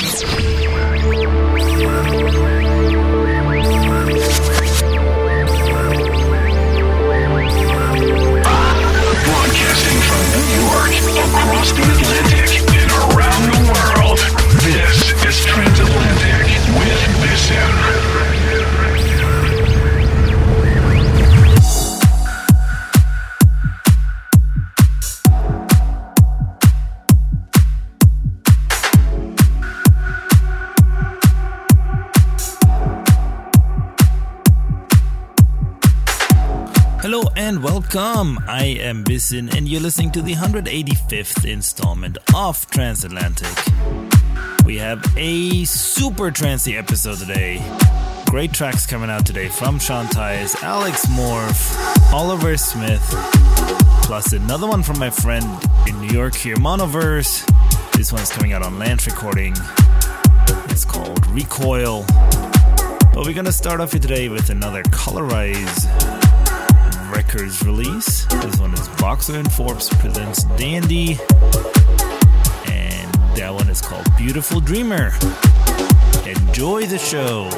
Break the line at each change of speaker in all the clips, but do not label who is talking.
Broadcasting from New York, across the Atlantic. Welcome. I am Bisin, and you're listening to the 185th installment of Transatlantic. We have a super trancy episode today. Great tracks coming out today from Sean Tyas, Alex Morph, Oliver Smith, plus another one from my friend in New York here, Monoverse. This one's coming out on Lance Recording. It's called Recoil. But we're gonna start off here today with another Colorize Records release. This one is Boxer and Forbes presents Dandy, and that one is called Beautiful Dreamer. Enjoy the show.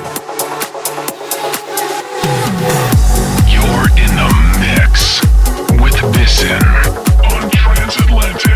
You're in the mix with Bisin on Transatlantic.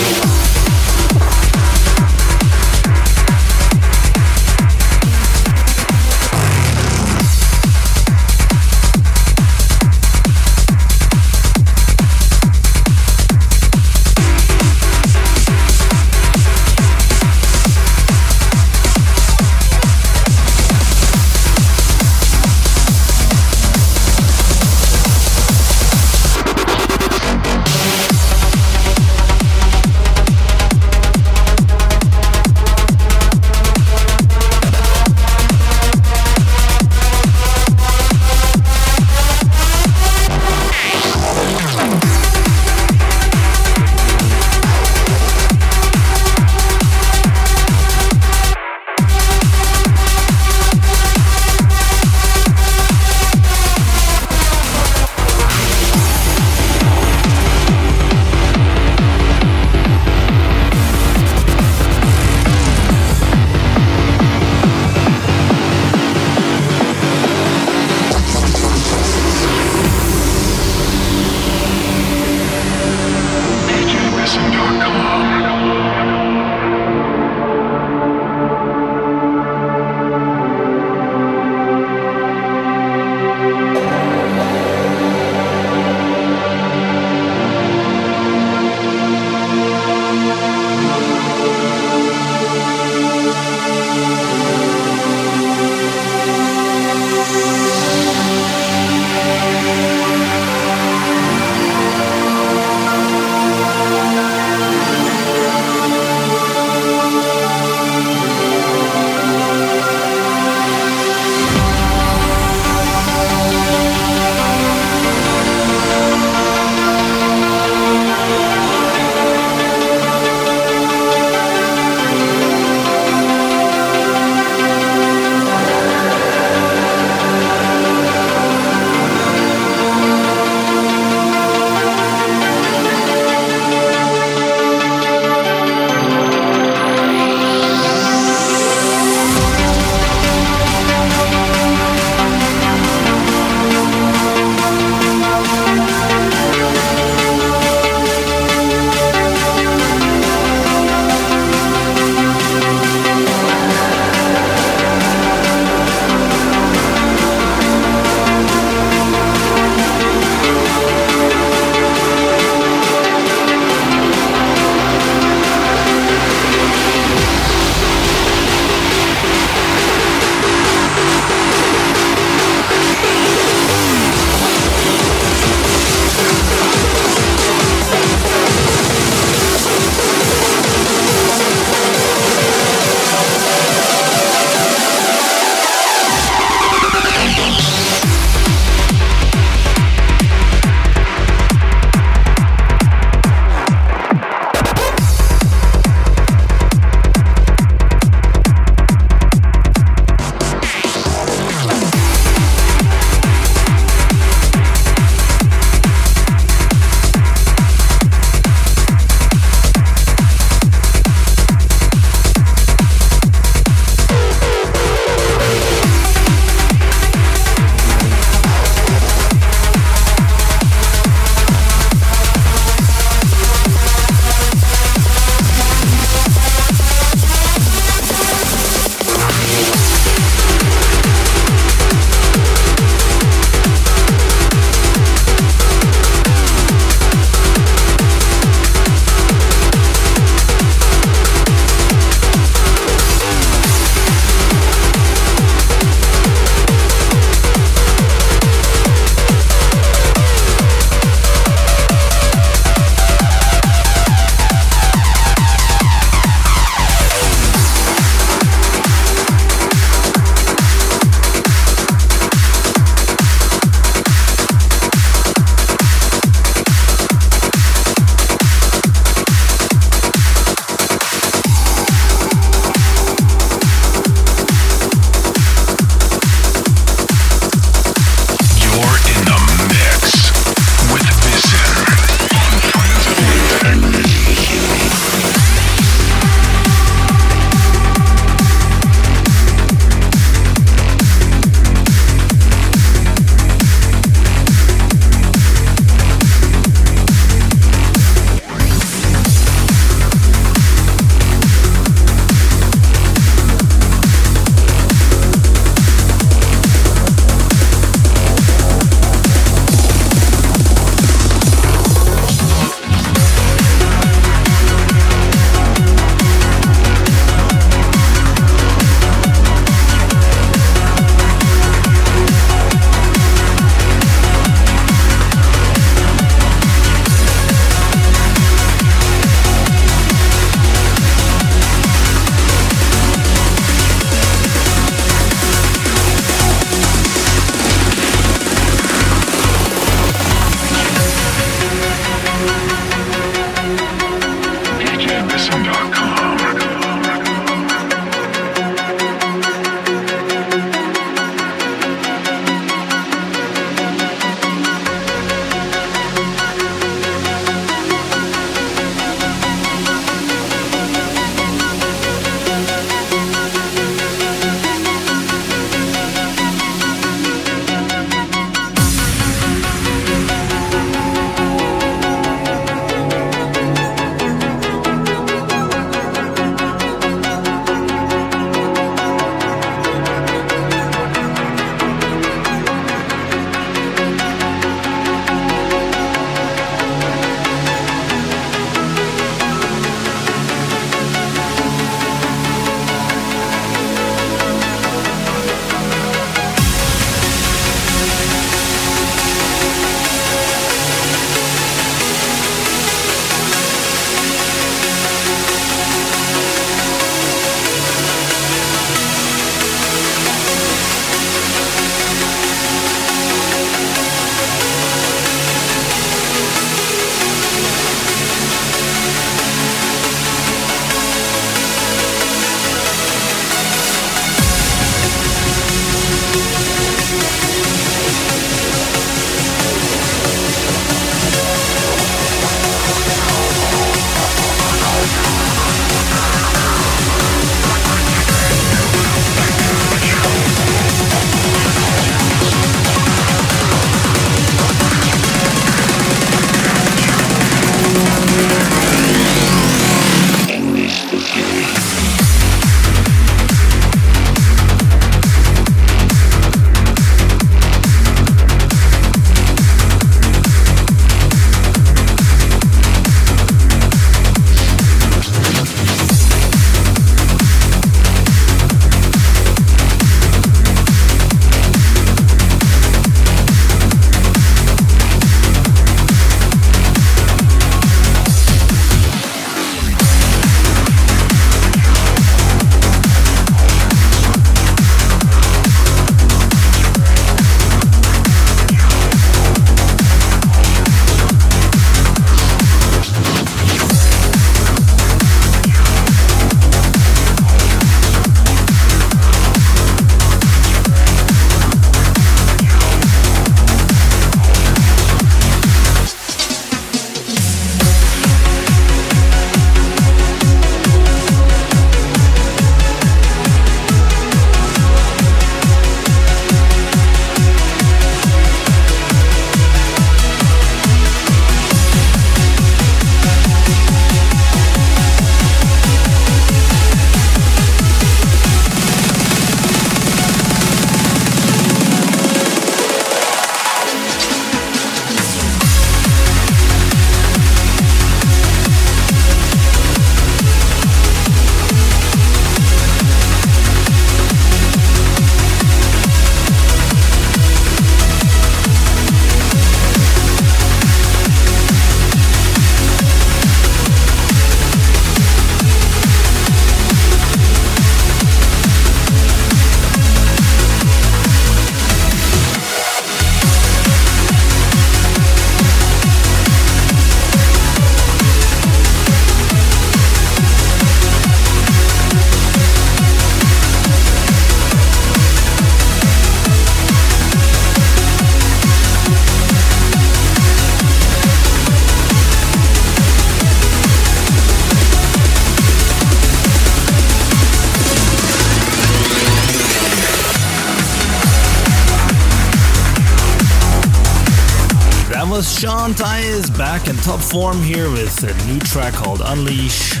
Ty is back in top form here with a new track called Unleash.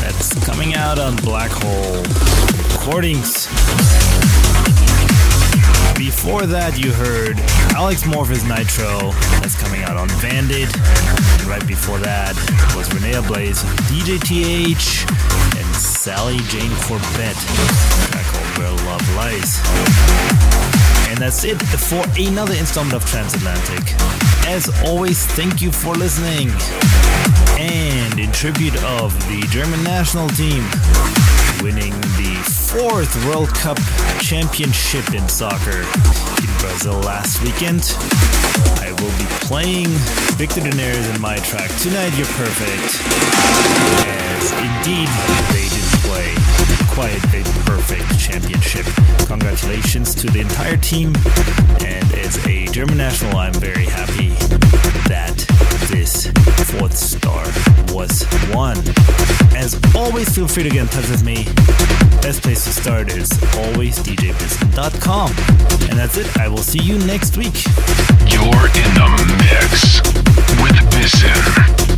That's coming out on Black Hole Recordings. Before that, you heard Alex Morph's Nitro. That's coming out on Vandit. And right before that was Rene Ablaze, DJ TH, and Sally Jane Corbett. Track called Where Love Lies. And that's it for another installment of Transatlantic. As always, thank you for listening. And in tribute of the German national team winning the fourth World Cup championship in soccer in Brazil last weekend, I will be playing Victor Dinaire in my track Tonight You're Perfect. As indeed they did play quite a perfect championship. Congratulations to the entire team, and as a German national, I'm very happy that this fourth star was won. As always, feel free to get in touch with me. Best place to start is always djbissen.com. And that's it. I will see you next week.
You're in the mix with
Bissen